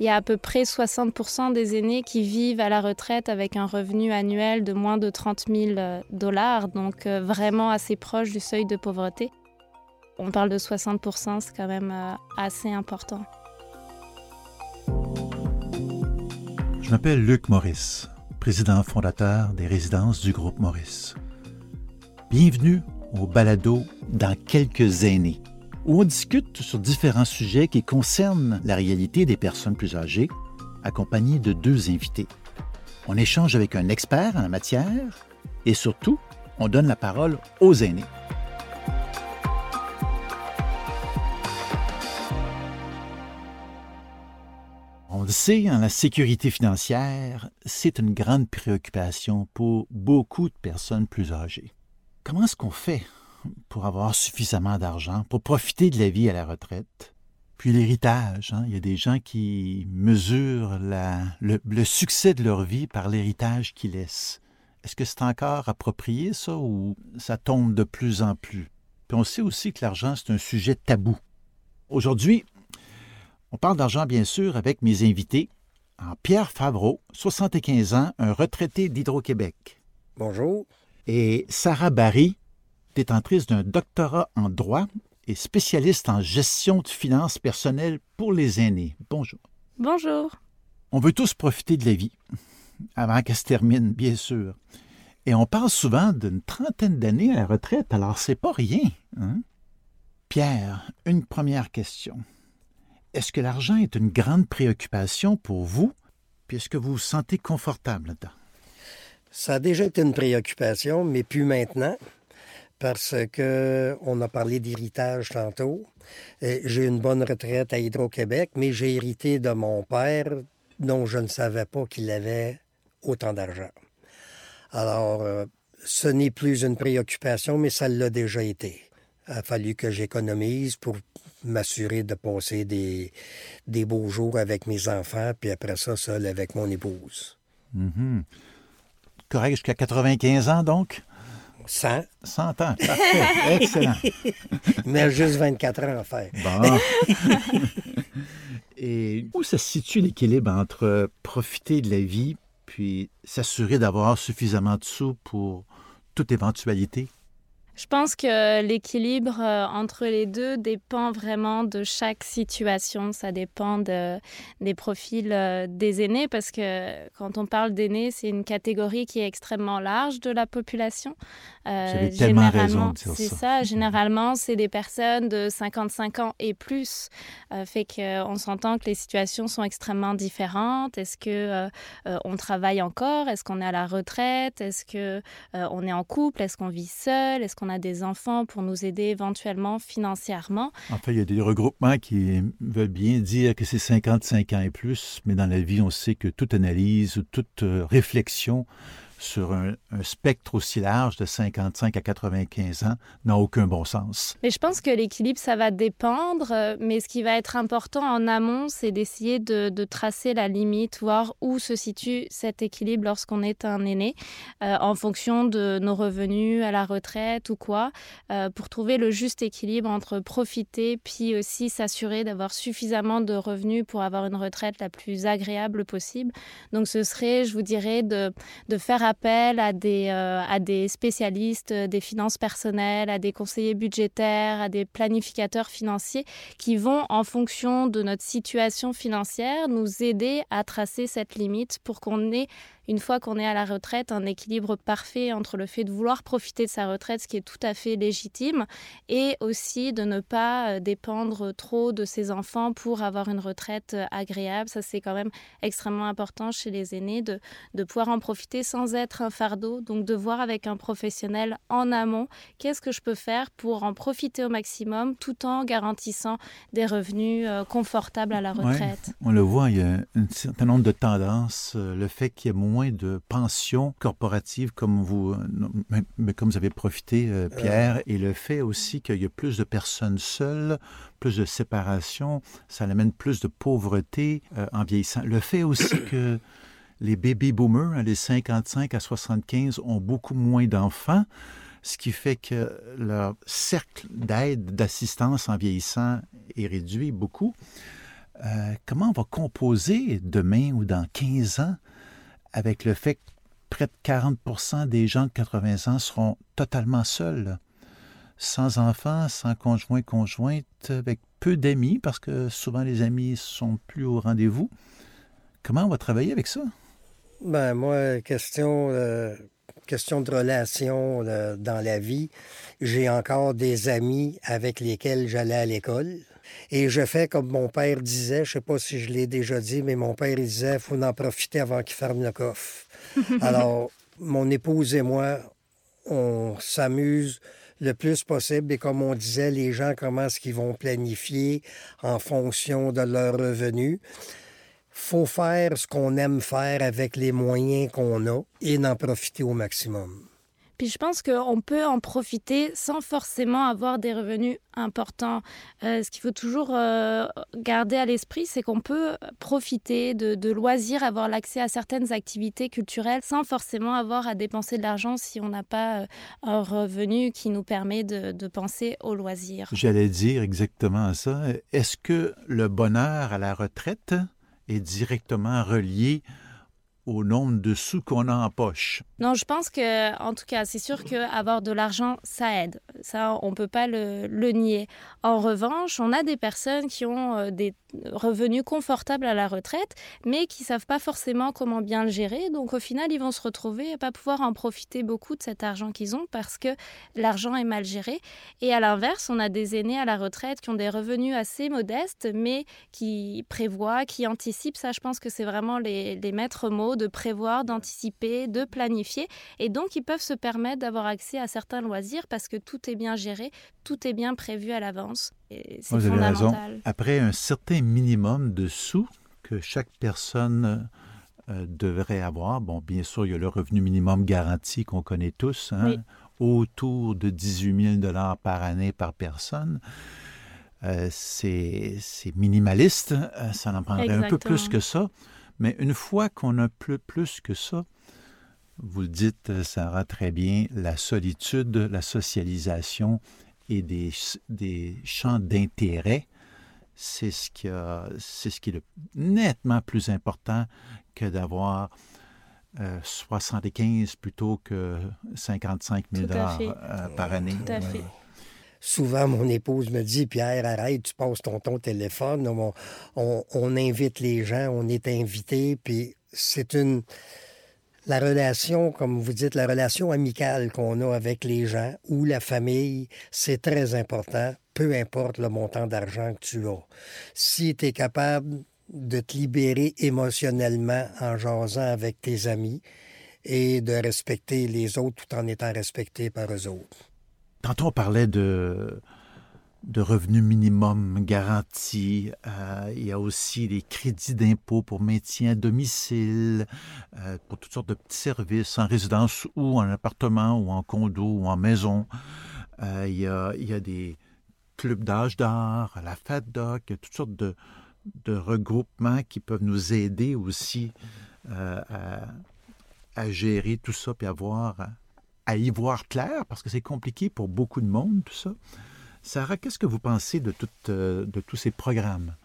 il y a à peu près 60% des aînés qui vivent à la retraite avec un revenu annuel de moins de 30 000 dollars, donc euh, vraiment assez proche du seuil de pauvreté. On parle de 60%, c'est quand même euh, assez important. Je m'appelle Luc Maurice, président fondateur des résidences du groupe Maurice. Bienvenue au balado Dans quelques aînés où on discute sur différents sujets qui concernent la réalité des personnes plus âgées, accompagnées de deux invités. On échange avec un expert en la matière et surtout, on donne la parole aux aînés. On le sait, hein, la sécurité financière, c'est une grande préoccupation pour beaucoup de personnes plus âgées. Comment est-ce qu'on fait pour avoir suffisamment d'argent, pour profiter de la vie à la retraite. Puis l'héritage, hein. il y a des gens qui mesurent le, succès de leur vie par l'héritage qu'ils laissent. Est-ce que c'est encore approprié, ça, ou ça tombe de plus en plus? Puis on sait aussi que l'argent, c'est un sujet tabou. Aujourd'hui, on parle d'argent, bien sûr, avec mes invités. Pierre Favreau, 75 ans, un retraité d'Hydro-Québec. Bonjour. Et Sarah Barry, détentrice d'un doctorat en droit et spécialiste en gestion de finances personnelles pour les aînés. Bonjour. Bonjour. On veut tous profiter de la vie, avant qu'elle se termine, bien sûr. Et on parle souvent d'une trentaine d'années à la retraite, alors c'est pas rien. Hein? Pierre, une première question. Est-ce que l'argent est une grande préoccupation pour vous, puis est-ce que vous vous sentez confortable là-dedans? Ça a déjà été une préoccupation, mais plus maintenant parce que on a parlé d'héritage tantôt. J'ai une bonne retraite à Hydro-Québec, mais j'ai hérité de mon père dont je ne savais pas qu'il avait autant d'argent. Alors, euh, ce n'est plus une préoccupation, mais ça l'a déjà été. Il a fallu que j'économise pour m'assurer de passer des, des beaux jours avec mes enfants, puis après ça, seul avec mon épouse. Mm-hmm. Correct, jusqu'à 95 ans, donc? 100. 100 ans, parfait, excellent. Mais juste 24 ans à faire. Bon. Et où se situe l'équilibre entre profiter de la vie puis s'assurer d'avoir suffisamment de sous pour toute éventualité? Je pense que l'équilibre euh, entre les deux dépend vraiment de chaque situation. Ça dépend de, des profils euh, des aînés parce que quand on parle d'aînés, c'est une catégorie qui est extrêmement large de la population. Euh, généralement, c'est ça. Généralement, c'est des personnes de 55 ans et plus. Euh, fait qu'on s'entend que les situations sont extrêmement différentes. Est-ce que on travaille encore? Est-ce qu'on est à la retraite? Est-ce que on est en couple? Est-ce qu'on vit seul? Est-ce qu'on a des enfants pour nous aider éventuellement financièrement. En fait, il y a des regroupements qui veulent bien dire que c'est 55 ans et plus, mais dans la vie, on sait que toute analyse ou toute euh, réflexion sur un, spectre aussi large de 55 à 95 ans n'a aucun bon sens. Mais je pense que l'équilibre, ça va dépendre, euh, mais ce qui va être important en amont, c'est d'essayer de, tracer la limite, voir où se situe cet équilibre lorsqu'on est un aîné, euh, en fonction de nos revenus à la retraite ou quoi, euh, pour trouver le juste équilibre entre profiter, puis aussi s'assurer d'avoir suffisamment de revenus pour avoir une retraite la plus agréable possible. Donc ce serait, je vous dirais, de, de faire appel à des, euh, à des spécialistes euh, des finances personnelles, à des conseillers budgétaires, à des planificateurs financiers qui vont, en fonction de notre situation financière, nous aider à tracer cette limite pour qu'on ait une fois qu'on est à la retraite, un équilibre parfait entre le fait de vouloir profiter de sa retraite, ce qui est tout à fait légitime, et aussi de ne pas euh, dépendre trop de ses enfants pour avoir une retraite euh, agréable. Ça, c'est quand même extrêmement important chez les aînés de, de pouvoir en profiter sans être un fardeau. Donc, de voir avec un professionnel en amont qu'est-ce que je peux faire pour en profiter au maximum tout en garantissant des revenus euh, confortables à la retraite. on le voit, il y a un certain nombre de tendances. Le fait qu'il y ait moins de pensions corporatives comme vous, mais comme vous avez profité, euh, euh. Pierre, et le fait aussi qu'il y a plus de personnes seules, plus de séparation, ça amène plus de pauvreté euh, en vieillissant. Le fait aussi que les baby boomers, hein, les 55 à 75, ont beaucoup moins d'enfants, ce qui fait que leur cercle d'aide, d'assistance en vieillissant est réduit beaucoup. Euh, comment on va composer demain ou dans 15 ans avec le fait que près de 40% des gens de 80 ans seront totalement seuls, sans enfants, sans conjoint, conjointe, avec peu d'amis, parce que souvent les amis sont plus au rendez-vous. Comment on va travailler avec ça? Ben moi, question, euh, de relation euh, dans la vie, j'ai encore des amis avec lesquels j'allais à l'école. Et je fais comme mon père disait, je sais pas si je l'ai déjà dit, mais mon père il disait, il faut en profiter avant qu'il ferme le coffre. Alors, mon épouse et moi, on s'amuse le plus possible. Et comme on disait, les gens, comment est-ce qu'ils vont planifier en fonction de leurs revenus? faut faire ce qu'on aime faire avec les moyens qu'on a et en profiter au maximum. Puis je pense qu'on peut en profiter sans forcément avoir des revenus importants. Euh, ce qu'il faut toujours euh, garder à l'esprit, c'est qu'on peut profiter de, loisirs, avoir l'accès à certaines activités culturelles sans forcément avoir à dépenser de l'argent si on n'a pas euh, un revenu qui nous permet de, de penser aux loisirs. J'allais dire exactement ça. Est-ce que le bonheur à la retraite est directement relié au nombre de sous qu'on a en poche. Non, je pense que, en tout cas, c'est sûr qu'avoir de l'argent, ça aide. Ça, on ne peut pas le, nier. En revanche, on a des personnes qui ont euh, des revenus confortables à la retraite, mais qui ne savent pas forcément comment bien le gérer. Donc, au final, ils vont se retrouver à pas pouvoir en profiter beaucoup de cet argent qu'ils ont parce que l'argent est mal géré. Et à l'inverse, on a des aînés à la retraite qui ont des revenus assez modestes, mais qui prévoient, qui anticipent. Ça, je pense que c'est vraiment les, les maîtres mots de prévoir, d'anticiper, de planifier. Et donc, ils peuvent se permettre d'avoir accès à certains loisirs parce que tout est bien géré, tout est bien prévu à l'avance. C'est fondamental. Après un certain minimum de sous que chaque personne euh, devrait avoir, bon, bien sûr, il y a le revenu minimum garanti qu'on connaît tous, hein, autour de 18 000 par année par personne. Euh, c'est minimaliste, euh, ça en prendrait un peu plus que ça. Mais une fois qu'on a plus, plus que ça, vous le dites, euh, Sarah, très bien, la solitude, la socialisation et des, des champs d'intérêt, c'est ce, qui c'est ce qui est nettement plus important que d'avoir 75 euh, plutôt que 55 000 dollars euh, par année. Tout à fait. Souvent, mon épouse me dit Pierre, arrête, tu passes ton, ton téléphone. On, invite les gens, on est invité, puis c'est une. La relation, comme vous dites, la relation amicale qu'on a avec les gens ou la famille, c'est très important, peu importe le montant d'argent que tu as. Si tu es capable de te libérer émotionnellement en jasant avec tes amis et de respecter les autres tout en étant respecté par eux autres. Tantôt, on parlait de, de revenus minimum garanti. Euh, il y a aussi les crédits d'impôt pour maintien à domicile, euh, pour toutes sortes de petits services en résidence ou en appartement ou en condo ou en maison. Euh, il, y a, des clubs d'âge d'art, la FADOC, il y a toutes sortes de, regroupements qui peuvent nous aider aussi à, à, gérer tout ça et avoir à y voir clair, parce que c'est compliqué pour beaucoup de monde, tout ça. Sarah, qu'est-ce que vous pensez de, euh, de tous ces programmes?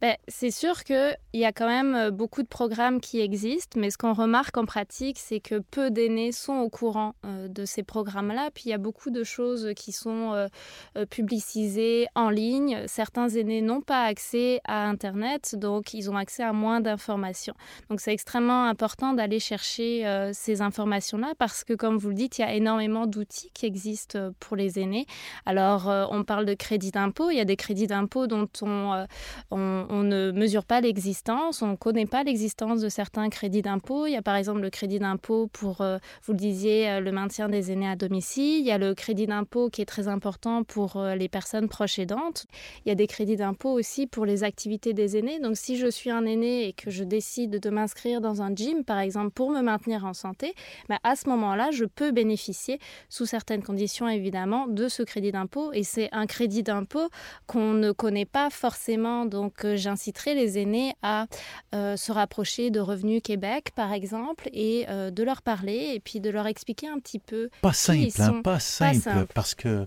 Ben, c'est sûr qu'il y a quand même euh, beaucoup de programmes qui existent, mais ce qu'on remarque en pratique, c'est que peu d'aînés sont au courant euh, de ces programmes-là. Puis il y a beaucoup de choses qui sont euh, publicisées en ligne. Certains aînés n'ont pas accès à Internet, donc ils ont accès à moins d'informations. Donc c'est extrêmement important d'aller chercher ces informations-là parce que, comme vous le dites, il y a énormément d'outils qui existent pour les aînés. Alors, on parle de crédit d'impôt. Il y a des crédits d'impôt dont on, on on ne mesure pas l'existence, on ne connaît pas l'existence de certains crédits d'impôt. Il y a par exemple le crédit d'impôt pour, euh, vous le disiez, euh, le maintien des aînés à domicile. Il y a le crédit d'impôt qui est très important pour euh, les personnes proches aidantes. Il y a des crédits d'impôt aussi pour les activités des aînés. Donc si je suis un aîné et que je décide de m'inscrire dans un gym, par exemple, pour me maintenir en santé, ben, à ce moment-là, je peux bénéficier, sous certaines conditions évidemment, de ce crédit d'impôt. Et c'est un crédit d'impôt qu'on ne connaît pas forcément. Donc j'inciterai les aînés à euh, se rapprocher de Revenu Québec, par exemple, et euh, de leur parler et puis de leur expliquer un petit peu. Pas simple, hein, pas, simple, parce que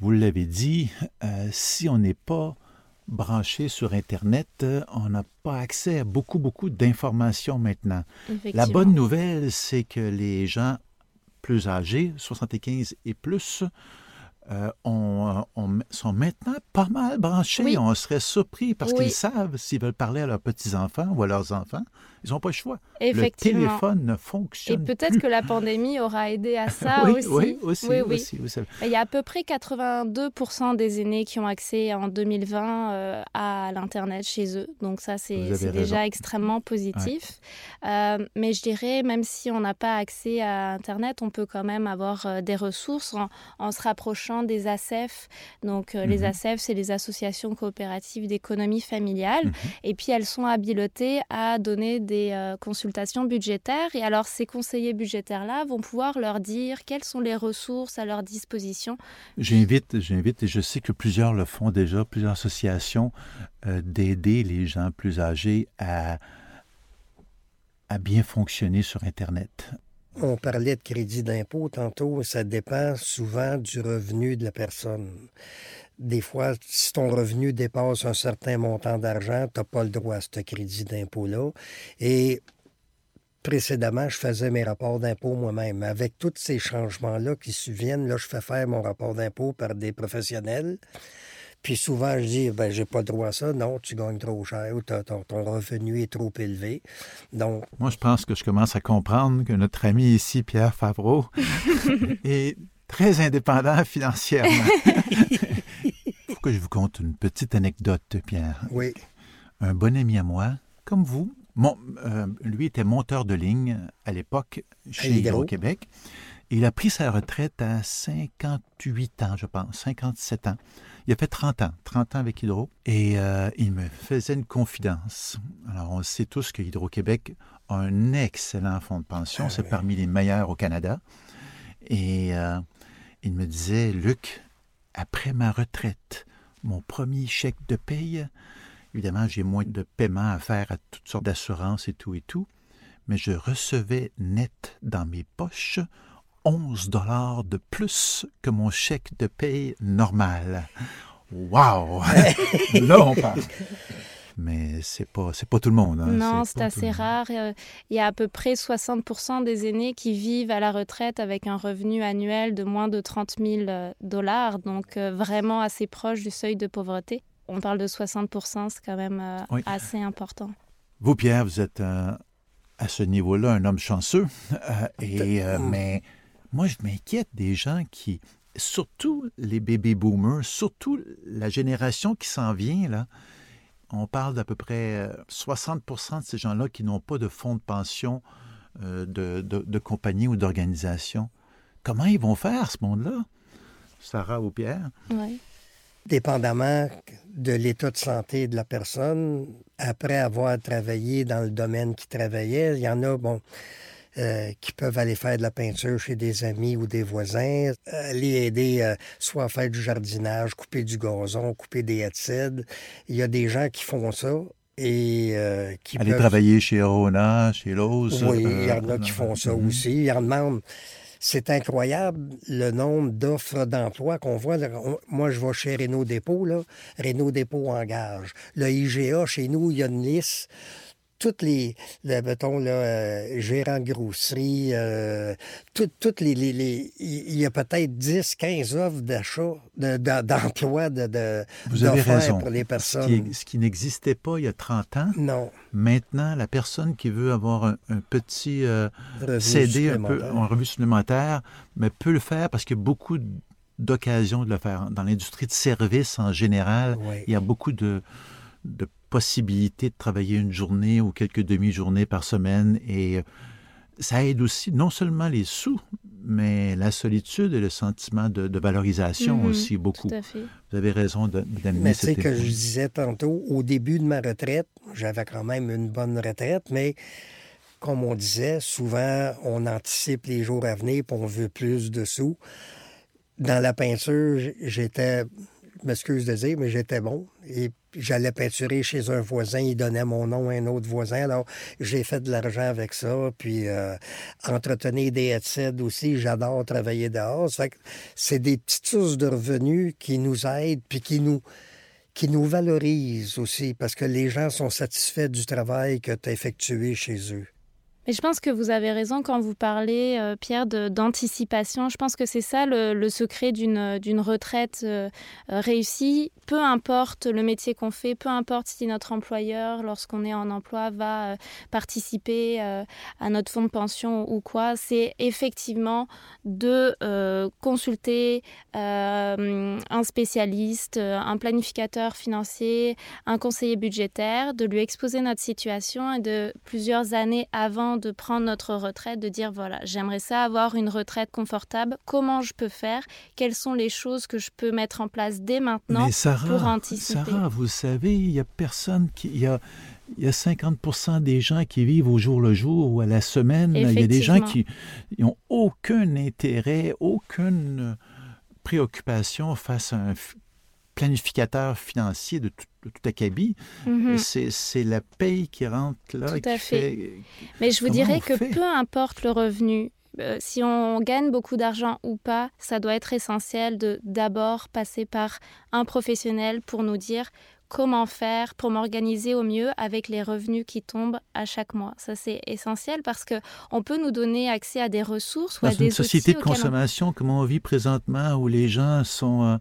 vous l'avez dit, euh, si on n'est pas branché sur Internet, on n'a pas accès à beaucoup, beaucoup d'informations maintenant. La bonne nouvelle, c'est que les gens plus âgés, 75 et plus, euh, on, sont maintenant pas mal branchés. On serait surpris parce qu'ils savent s'ils veulent parler à leurs petits-enfants ou à leurs enfants. Ils n'ont pas le choix. Le téléphone ne fonctionne Et peut-être que la pandémie aura aidé à ça aussi. Oui, aussi, aussi, Il y a à peu près 82% des aînés qui ont accès en 2020 euh, à l'Internet chez eux. Donc ça, c'est déjà extrêmement positif. Euh, mais je dirais, même si on n'a pas accès à Internet, on peut quand même avoir des ressources en se rapprochant des ACEF. Donc, euh, les mhm. ACEF, c'est les associations coopératives d'économie familiale. Mhm. Et puis, elles sont habilotées à donner des euh, consultations budgétaires. Et alors, ces conseillers budgétaires-là vont pouvoir leur dire quelles sont les ressources à leur disposition. J'invite, j'invite, et je sais que plusieurs le font déjà, plusieurs associations, euh, d'aider les gens plus âgés à à bien fonctionner sur Internet. On parlait de crédit d'impôt tantôt, ça dépend souvent du revenu de la personne. Des fois, si ton revenu dépasse un certain montant d'argent, tu n'as pas le droit à ce crédit d'impôt-là. Et précédemment, je faisais mes rapports d'impôt moi-même. Avec tous ces changements-là qui subviennent, là, je fais faire mon rapport d'impôt par des professionnels. Puis souvent, je dis, ben, j'ai pas le droit à ça. Non, tu gagnes trop cher ou ton, revenu est trop élevé. Donc. Moi, je pense que je commence à comprendre que notre ami ici, Pierre Favreau, est très indépendant financièrement. Que je vous conte une petite anecdote, Pierre. Oui. Un bon ami à moi, comme vous, mon, euh, lui était monteur de ligne à l'époque chez Hydro-Québec. Il a pris sa retraite à 58 ans, je pense, 57 ans. Il a fait 30 ans, 30 ans avec Hydro, et euh, il me faisait une confidence. Alors, on sait tous que Hydro-Québec a un excellent fonds de pension, ah c'est parmi les meilleurs au Canada. Et euh, il me disait, Luc, après ma retraite, mon premier chèque de paye, évidemment, j'ai moins de paiements à faire à toutes sortes d'assurances et tout et tout, mais je recevais net dans mes poches 11 dollars de plus que mon chèque de paye normal. Wow! Là, on parle. Mais c'est pas c'est pas tout le monde. Hein. Non, c'est assez rare. Euh, il y a à peu près 60% des aînés qui vivent à la retraite avec un revenu annuel de moins de 30 000 euh, dollars, donc euh, vraiment assez proche du seuil de pauvreté. On parle de 60% c'est quand même assez important. Vous, Pierre, vous êtes à ce niveau-là un homme chanceux, et, mais moi, je m'inquiète des gens qui, surtout les baby boomers, surtout la génération qui s'en vient, là. On parle d'à peu près 60% euh, de ces gens-là qui n'ont pas de fonds de pension euh, de, de, compagnie ou d'organisation. Comment ils vont faire, ce monde-là? Sarah ou Pierre? Oui. Dépendamment de l'état de santé de la personne, après avoir travaillé dans le domaine qui travaillait, il y en a, bon, euh, qui peuvent aller faire de la peinture chez des amis ou des voisins, aller aider euh, soit à faire du jardinage, couper du gazon, couper des acides. Il y a des gens qui font ça et euh, qui Aller travailler chez Rona, chez Lowe's. Oui, il y en a qui font ça aussi. Ils en demandent. C'est incroyable le nombre d'offres d'emploi qu'on voit. Moi, je vais chez Renault Dépôt, là. Renault Dépôt engage. Le IGA, chez nous, il y a une liste toutes les, le, mettons, là, euh, gérant de grosserie, euh, toutes les, les, il y a peut-être 10, 15 offres d'achat, d'emploi, de, de, Vous avez raison. pour les personnes. Ce qui, n'existait pas il y a 30 ans. Non. Maintenant, la personne qui veut avoir un, petit euh, CD, un peu, un revue supplémentaire, mais peut le faire parce qu'il y a beaucoup d'occasions de le faire. Dans l'industrie de services en général, il y a beaucoup de, de possibilité de travailler une journée ou quelques demi-journées par semaine et euh, ça aide aussi non seulement les sous, mais la solitude et le sentiment de, valorisation mhm, aussi beaucoup. Vous avez raison d'amener cette Mais que je disais tantôt, au début de ma retraite, j'avais quand même une bonne retraite, mais comme on disait, souvent, on anticipe les jours à venir et on veut plus de sous. Dans la peinture, j'étais, m'excuse de dire, mais j'étais bon. Et j'allais peinturer chez un voisin, il donnait mon nom à un autre voisin. Alors, j'ai fait de l'argent avec ça. Puis, euh, entretenir des headsets aussi, j'adore travailler dehors. c'est des petites sources de revenus qui nous aident, puis qui nous qui nous valorise aussi, parce que les gens sont satisfaits du travail que tu as effectué chez eux. Mais je pense que vous avez raison quand vous parlez, euh, Pierre, d'anticipation. Je pense que c'est ça le, secret d'une retraite euh, réussie. Peu importe le métier qu'on fait, peu importe si notre employeur, lorsqu'on est en emploi, va euh, participer à notre fonds de pension ou quoi, c'est effectivement de consulter un spécialiste, un planificateur financier, un conseiller budgétaire, de lui exposer notre situation et de plusieurs années avant de prendre notre retraite, de dire voilà, j'aimerais ça avoir une retraite confortable, comment je peux faire, quelles sont les choses que je peux mettre en place dès maintenant pour anticiper? Sarah, vous savez, il y a personne qui... Il y a... Il y a 50% des gens qui vivent au jour le jour ou à la semaine. Il y a des gens qui n'ont aucun intérêt, aucune préoccupation face à un planificateur financier de tout, de acabit. Mhm. C'est la paye qui rentre là. Tout à fait. Mais je vous dirais que peu importe le revenu, euh, si on gagne beaucoup d'argent ou pas, ça doit être essentiel de d'abord passer par un professionnel pour nous dire comment faire pour m'organiser au mieux avec les revenus qui tombent à chaque mois. Ça, c'est essentiel parce que on peut nous donner accès à des ressources ou à des une société de consommation, comme on vit présentement, où les gens sont euh,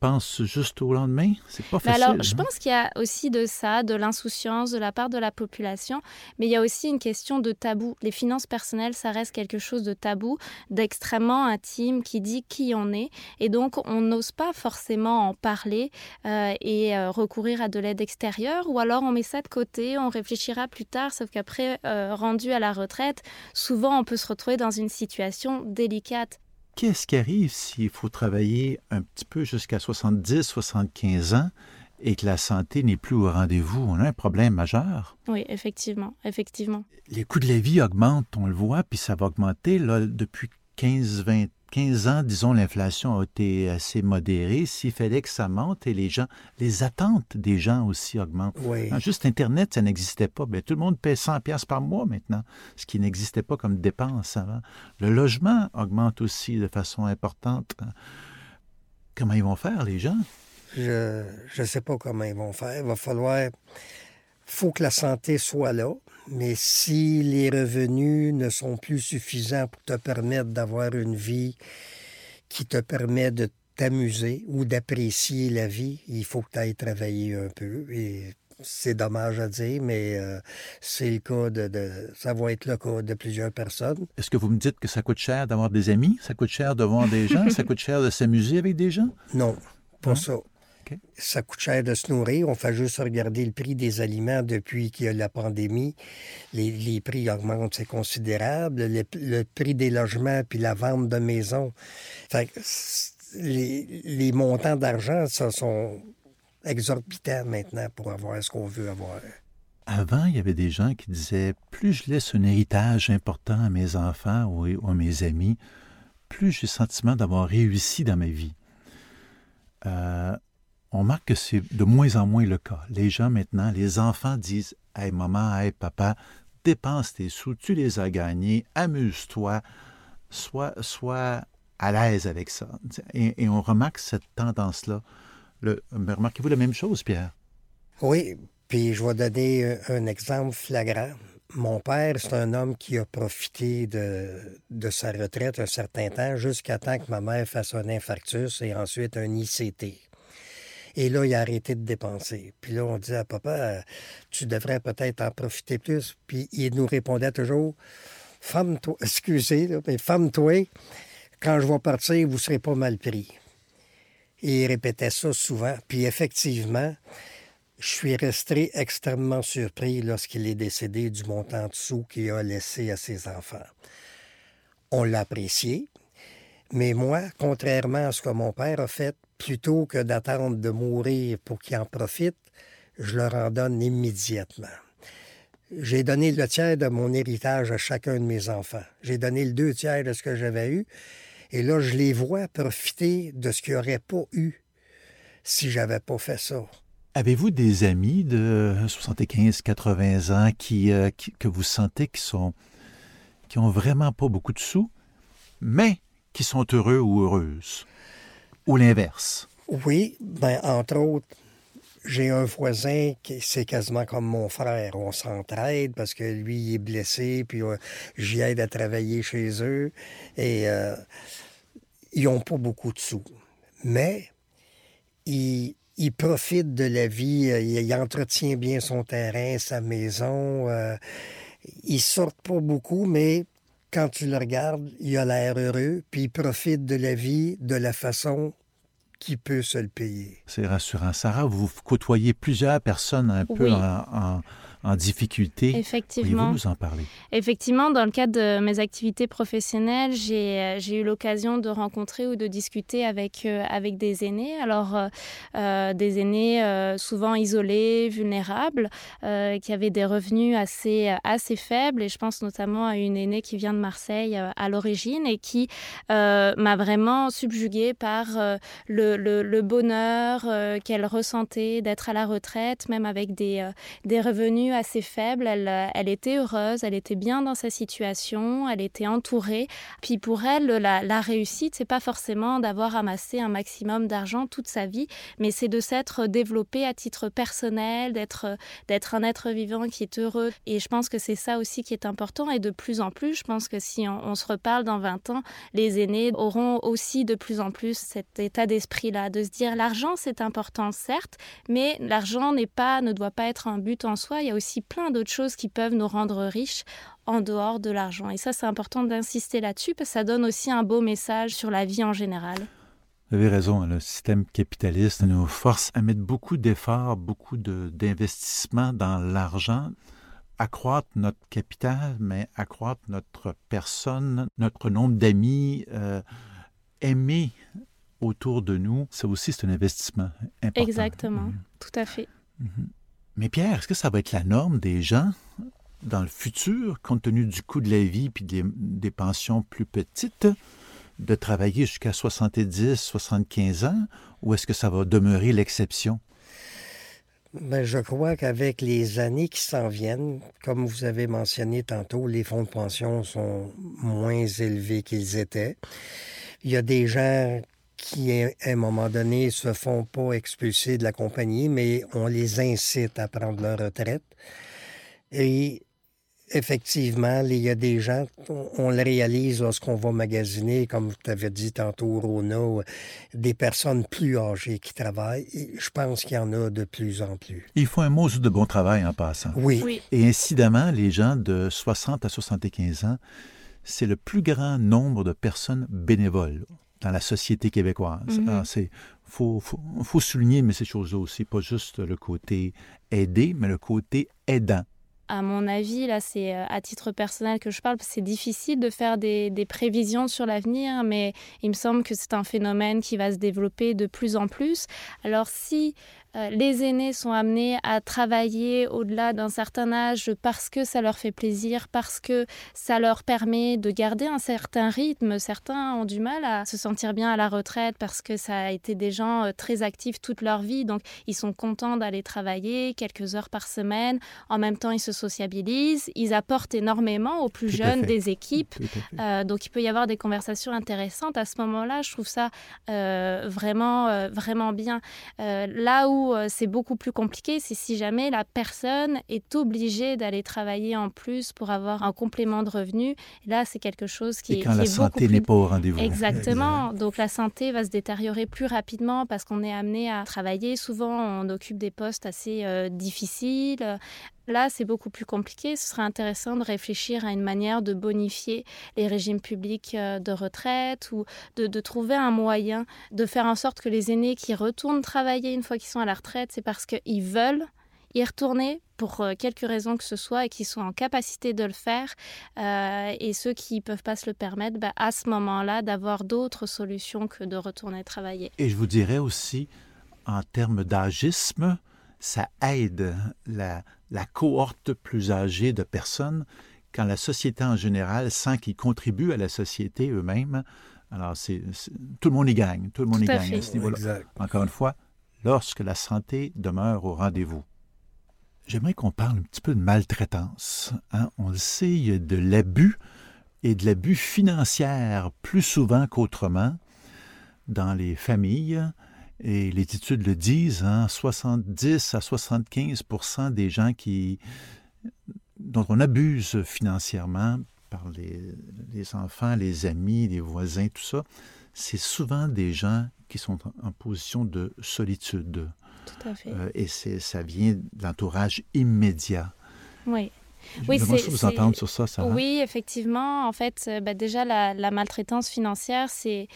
pense juste au lendemain? C'est pas facile. alors, je hein? pense qu'il y a aussi de ça, de l'insouciance de la part de la population, mais il y a aussi une question de tabou. Les finances personnelles, ça reste quelque chose de tabou, d'extrêmement intime, qui dit qui on est. Et donc, on n'ose pas forcément en parler euh, et euh, recourir à de l'aide extérieure, ou alors on met ça de côté, on réfléchira plus tard, sauf qu'après, euh, rendu à la retraite, souvent on peut se retrouver dans une situation délicate qu'est-ce qui arrive s'il faut travailler un petit peu jusqu'à 70, 75 ans et que la santé n'est plus au rendez-vous? On a un problème majeur. Oui, effectivement, effectivement. Les coûts de la vie augmentent, on le voit, puis ça va augmenter là, depuis 15, 20 15 ans, disons, l'inflation a été assez modérée. S'il fallait que ça monte et les gens, les attentes des gens aussi augmentent. Oui. juste Internet, ça n'existait pas. Bien, tout le monde paie 100 pièces par mois maintenant, ce qui n'existait pas comme dépense avant. Le logement augmente aussi de façon importante. Comment ils vont faire, les gens? Je ne sais pas comment ils vont faire. Il va falloir... faut que la santé soit là. Mais si les revenus ne sont plus suffisants pour te permettre d'avoir une vie qui te permet de t'amuser ou d'apprécier la vie, il faut que tu ailles travailler un peu. Et c'est dommage à dire, mais euh, c'est le cas de, Ça va être le cas de plusieurs personnes. Est-ce que vous me dites que ça coûte cher d'avoir des amis? Ça coûte cher de voir des gens? ça coûte cher de s'amuser avec des gens? Non, pas ça. Ça coûte cher de se nourrir. On fait juste regarder le prix des aliments depuis qu'il y a la pandémie. Les, prix augmentent, c'est considérable. Le, prix des logements puis la vente de maisons. les, montants d'argent, ça sont exorbitants maintenant pour avoir ce qu'on veut avoir. Avant, il y avait des gens qui disaient plus je laisse un héritage important à mes enfants ou à mes amis, plus j'ai le sentiment d'avoir réussi dans ma vie. Euh, on marque que c'est de moins en moins le cas. Les gens maintenant, les enfants disent Hey maman, hey papa, dépense tes sous, tu les as gagnés, amuse-toi, sois, sois à l'aise avec ça. Et, on remarque cette tendance-là. Remarquez-vous la même chose, Pierre? Oui, puis je vais donner un exemple flagrant. Mon père, c'est un homme qui a profité de, de sa retraite un certain temps jusqu'à temps que ma mère fasse un infarctus et ensuite un ICT. Et là, il a arrêté de dépenser. Puis là, on disait à papa, tu devrais peut-être en profiter plus. Puis il nous répondait toujours, femme-toi, excusez, mais femme-toi, quand je vais partir, vous ne serez pas mal pris. Et il répétait ça souvent. Puis effectivement, je suis resté extrêmement surpris lorsqu'il est décédé du montant de sous qu'il a laissé à ses enfants. On l'a apprécié, mais moi, contrairement à ce que mon père a fait, plutôt que d'attendre de mourir pour qu'ils en profitent, je leur en donne immédiatement. J'ai donné le tiers de mon héritage à chacun de mes enfants. J'ai donné le deux tiers de ce que j'avais eu. Et là, je les vois profiter de ce qu'ils n'auraient pas eu si j'avais pas fait ça. Avez-vous des amis de 75, 80 ans euh, que vous sentez qui sont qui ont vraiment pas beaucoup de sous, mais qui sont heureux ou heureuses? Ou l'inverse? Oui, ben, entre autres, j'ai un voisin qui c'est quasiment comme mon frère. On s'entraide parce que lui il est blessé, puis euh, j'y aide à travailler chez eux. Et euh, ils n'ont pas beaucoup de sous. Mais ils, profitent de la vie. Il, entretient bien son terrain, sa maison. Euh, ils sortent pas beaucoup, mais quand tu le regardes, il a l'air heureux, puis il profite de la vie de la façon qui peut se le payer? C'est rassurant. Sarah, vous côtoyez plusieurs personnes un peu en, en difficulté. Effectivement. vous nous en parler? Effectivement, dans le cadre de mes activités professionnelles, j'ai euh, eu l'occasion de rencontrer ou de discuter avec, euh, avec des aînés. Alors, euh, des aînés souvent isolés, vulnérables, qui avaient des revenus assez, assez faibles. Et je pense notamment à une aînée qui vient de Marseille à l'origine et qui m'a vraiment subjuguée par le, le, le, bonheur qu'elle ressentait d'être à la retraite, même avec des, des revenus assez faible. Elle, elle, était heureuse, elle était bien dans sa situation, elle était entourée. Puis pour elle, la, la réussite, c'est pas forcément d'avoir amassé un maximum d'argent toute sa vie, mais c'est de s'être développé à titre personnel, d'être un être vivant qui est heureux. Et je pense que c'est ça aussi qui est important. Et de plus en plus, je pense que si on, on se reparle dans 20 ans, les aînés auront aussi de plus en plus cet état d'esprit-là, de se dire l'argent c'est important certes, mais l'argent n'est pas, ne doit pas être un but en soi. Il y a aussi plein d'autres choses qui peuvent nous rendre riches en dehors de l'argent. Et ça, c'est important d'insister là-dessus parce que ça donne aussi un beau message sur la vie en général. Vous avez raison, le système capitaliste nous force à mettre beaucoup d'efforts, beaucoup d'investissements dans l'argent, accroître notre capital, mais accroître notre personne, notre nombre d'amis, euh, aimer autour de nous, ça aussi c'est un investissement important. Exactement, mhm. tout à fait. Mhm. Mais Pierre, est-ce que ça va être la norme des gens dans le futur, compte tenu du coût de la vie et des, pensions plus petites, de travailler jusqu'à 70, 75 ans, ou est-ce que ça va demeurer l'exception? Ben, je crois qu'avec les années qui s'en viennent, comme vous avez mentionné tantôt, les fonds de pension sont moins élevés qu'ils étaient. Il y a des gens qui, à un moment donné, se font pas expulser de la compagnie, mais on les incite à prendre leur retraite. Et effectivement, il y a des gens, on le réalise lorsqu'on va magasiner, comme tu avais dit tantôt, Rona, des personnes plus âgées qui travaillent. Et je pense qu'il y en a de plus en plus. Il faut un mot de bon travail en passant. Oui. oui. Et incidemment, les gens de 60 à 75 ans, c'est le plus grand nombre de personnes bénévoles dans la société québécoise. Il c'est faut, faut, faut, souligner, mais ces choses-là aussi, pas juste le côté aider, mais le côté aidant. À mon avis, là, c'est euh, à titre personnel que je parle, c'est difficile de faire des, des prévisions sur l'avenir, mais il me semble que c'est un phénomène qui va se développer de plus en plus. Alors si les aînés sont amenés à travailler au-delà d'un certain âge parce que ça leur fait plaisir, parce que ça leur permet de garder un certain rythme. Certains ont du mal à se sentir bien à la retraite parce que ça a été des gens euh, très actifs toute leur vie, donc ils sont contents d'aller travailler quelques heures par semaine. En même temps, ils se sociabilisent, ils apportent énormément aux plus jeunes des équipes. Euh, donc il peut y avoir des conversations intéressantes à ce moment-là. Je trouve ça vraiment, vraiment bien. là où euh, c'est beaucoup plus compliqué, c'est si jamais la personne est obligée d'aller travailler en plus pour avoir un complément de revenu. là, c'est quelque chose qui, Et quand la santé n'est pas au rendez-vous. Exactement. Donc la santé va se détériorer plus rapidement parce qu'on est amené à travailler. Souvent, on occupe des postes assez euh, difficiles Là, c'est beaucoup plus compliqué. Ce serait intéressant de réfléchir à une manière de bonifier les régimes publics euh, de retraite ou de, trouver un moyen de faire en sorte que les aînés qui retournent travailler une fois qu'ils sont à la retraite, c'est parce qu'ils veulent y retourner pour euh, quelque raison que ce soit et qu'ils sont en capacité de le faire. Euh, et ceux qui ne peuvent pas se le permettre, bah, à ce moment-là, d'avoir d'autres solutions que de retourner travailler. Et je vous dirais aussi, en termes d'agisme, ça aide la, la cohorte plus âgée de personnes quand la société en général sent qu'ils contribuent à la société eux-mêmes. Alors, c'est, tout le monde y gagne. Tout le monde y gagne à ce niveau-là. Encore une fois, lorsque la santé demeure au rendez-vous. J'aimerais qu'on parle un petit peu de maltraitance. Hein. On le sait, il y a de l'abus et de l'abus financier plus souvent qu'autrement dans les familles Et les études le disent, hein, 70 à 75% des gens qui, dont on abuse financièrement par les, les, enfants, les amis, les voisins, tout ça, c'est souvent des gens qui sont en, position de solitude. Tout à fait. Euh, et ça vient de l'entourage immédiat. Oui. Oui, c'est vous entendre sur ça, Sarah. Oui, effectivement. En fait, euh, bah, déjà, la, la maltraitance financière, c'est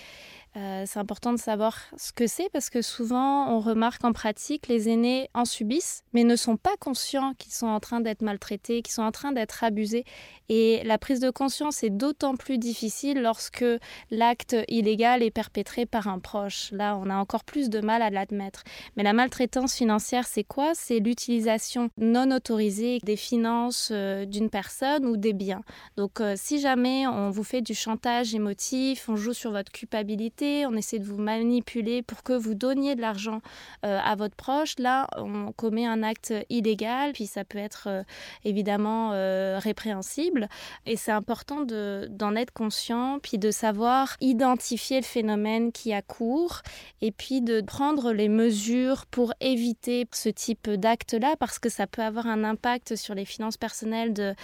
euh, c'est important de savoir ce que c'est parce que souvent on remarque en pratique les aînés en subissent mais ne sont pas conscients qu'ils sont en train d'être maltraités, qu'ils sont en train d'être abusés. Et la prise de conscience est d'autant plus difficile lorsque l'acte illégal est perpétré par un proche. Là, on a encore plus de mal à l'admettre. Mais la maltraitance financière, c'est quoi? C'est l'utilisation non autorisée des finances euh, d'une personne ou des biens. Donc euh, si jamais on vous fait du chantage émotif, on joue sur votre culpabilité, on essaie de vous manipuler pour que vous donniez de l'argent euh, à votre proche. Là, on commet un acte illégal, puis ça peut être euh, évidemment euh, répréhensible. Et c'est important d'en être conscient, puis de savoir identifier le phénomène qui a cours, et puis de prendre les mesures pour éviter ce type d'acte-là, parce que ça peut avoir un impact sur les finances personnelles de,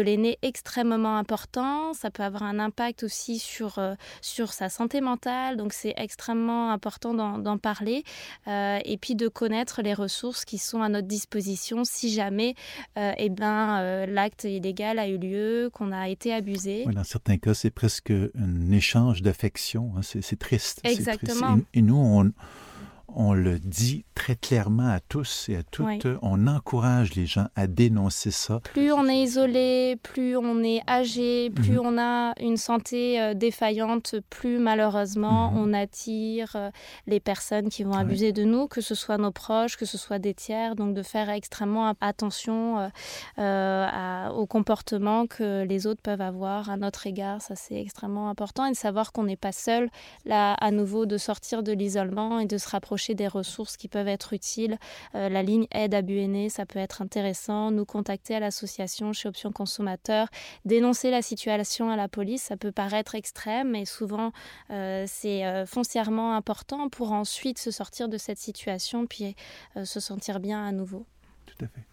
l'aîné extrêmement important. Ça peut avoir un impact aussi sur sa santé mentale donc c'est extrêmement important d'en parler euh, et puis de connaître les ressources qui sont à notre disposition si jamais euh, eh ben, euh, l'acte illégal a eu lieu, qu'on a été abusé. dans certains cas, c'est presque un échange d'affection. Hein. C'est triste. Exactement. et, nous, on on le dit très clairement à tous et à toutes. On encourage les gens à dénoncer ça. Plus on est isolé, plus on est âgé, plus mhm. on a une santé euh, défaillante, plus malheureusement mhm. on attire euh, les personnes qui vont abuser de nous, que ce soit nos proches, que ce soit des tiers. Donc de faire extrêmement attention euh, au comportement que les autres peuvent avoir à notre égard. Ça c'est extrêmement important et de savoir qu'on n'est pas seul là à nouveau de sortir de l'isolement et de se rapprocher des ressources qui peuvent être utiles. Euh, la ligne aide à Buéné, ça peut être intéressant. Nous contacter à l'association chez Options Consommateurs, dénoncer la situation à la police, ça peut paraître extrême, mais souvent euh, c'est euh, foncièrement important pour ensuite se sortir de cette situation puis se sentir bien à nouveau. Tout à fait.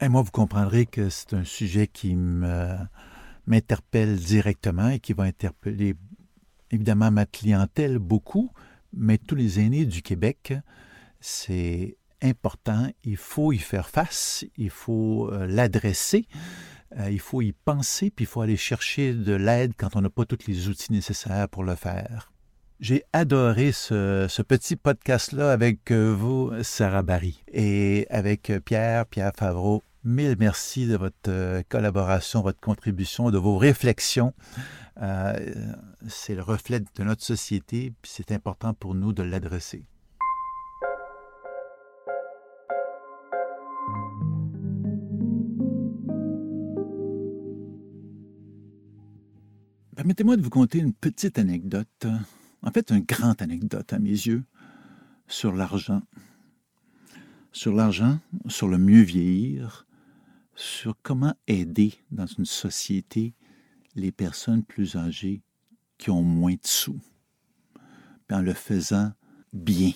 Et moi, vous comprendrez que c'est un sujet qui m'interpelle directement et qui va interpeller évidemment ma clientèle beaucoup, mais tous les aînés du Québec, c'est important, il faut y faire face, il faut euh, l'adresser, euh, il faut y penser, puis il faut aller chercher de l'aide quand on n'a pas tous les outils nécessaires pour le faire. J'ai adoré ce, petit podcast-là avec euh, vous, Sarah Barry, et avec Pierre, Pierre Favreau. Mille merci de votre collaboration, votre contribution, de vos réflexions. Euh, c'est le reflet de notre société, puis c'est important pour nous de l'adresser. Permettez-moi de vous conter une petite anecdote, en fait une grande anecdote à mes yeux, sur l'argent. Sur l'argent, sur le mieux vieillir, sur comment aider dans une société les personnes plus âgées qui ont moins de sous, en le faisant bien.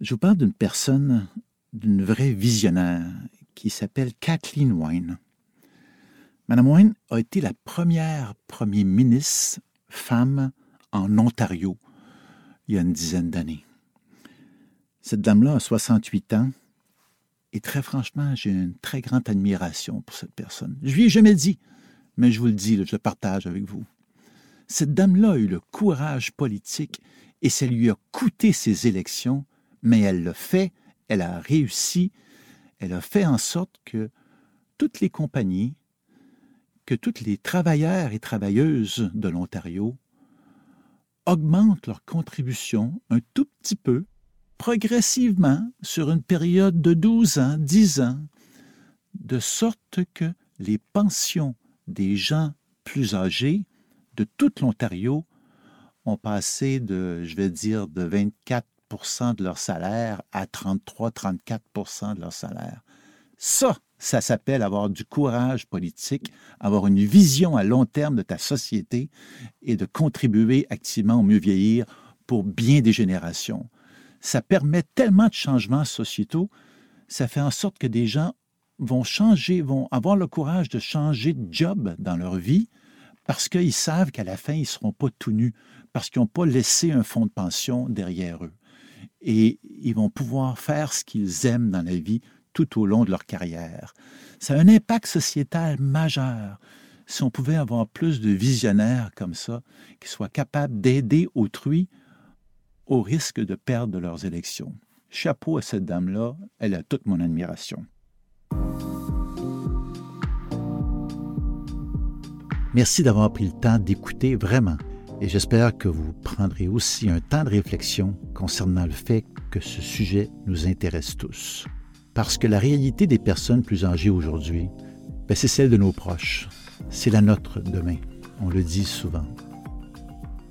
Je vous parle d'une personne, d'une vraie visionnaire, qui s'appelle Kathleen Wine. Madame Wine a été la première première ministre femme en Ontario il y a une dizaine d'années. Cette dame-là a 68 ans et très franchement, j'ai une très grande admiration pour cette personne. Je lui ai jamais dit mais je vous le dis, je le partage avec vous. Cette dame-là a eu le courage politique et ça lui a coûté ses élections, mais elle l'a fait, elle a réussi, elle a fait en sorte que toutes les compagnies, que toutes les travailleurs et travailleuses de l'Ontario augmentent leur contribution un tout petit peu, progressivement, sur une période de 12 ans, 10 ans, de sorte que les pensions des gens plus âgés de toute l'Ontario ont passé de, je vais dire, de 24% de leur salaire à 33-34% de leur salaire. Ça, ça s'appelle avoir du courage politique, avoir une vision à long terme de ta société et de contribuer activement au mieux vieillir pour bien des générations. Ça permet tellement de changements sociétaux, ça fait en sorte que des gens vont changer, vont avoir le courage de changer de job dans leur vie parce qu'ils savent qu'à la fin, ils ne seront pas tout nus, parce qu'ils n'ont pas laissé un fonds de pension derrière eux. Et ils vont pouvoir faire ce qu'ils aiment dans la vie tout au long de leur carrière. Ça a un impact sociétal majeur. Si on pouvait avoir plus de visionnaires comme ça, qui soient capables d'aider autrui au risque de perdre leurs élections. Chapeau à cette dame-là, elle a toute mon admiration. Merci d'avoir pris le temps d'écouter vraiment et j'espère que vous prendrez aussi un temps de réflexion concernant le fait que ce sujet nous intéresse tous. Parce que la réalité des personnes plus âgées aujourd'hui, ben, c'est celle de nos proches. C'est la nôtre demain. On le dit souvent.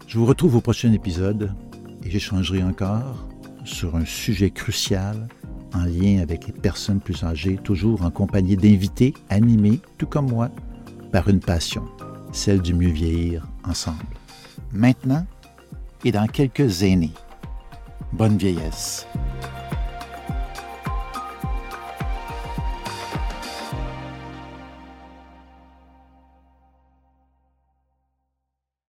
Je vous retrouve au prochain épisode et j'échangerai encore sur un sujet crucial en lien avec les personnes plus âgées, toujours en compagnie d'invités animés, tout comme moi, par une passion, celle du mieux vieillir ensemble. Maintenant et dans quelques années. Bonne vieillesse.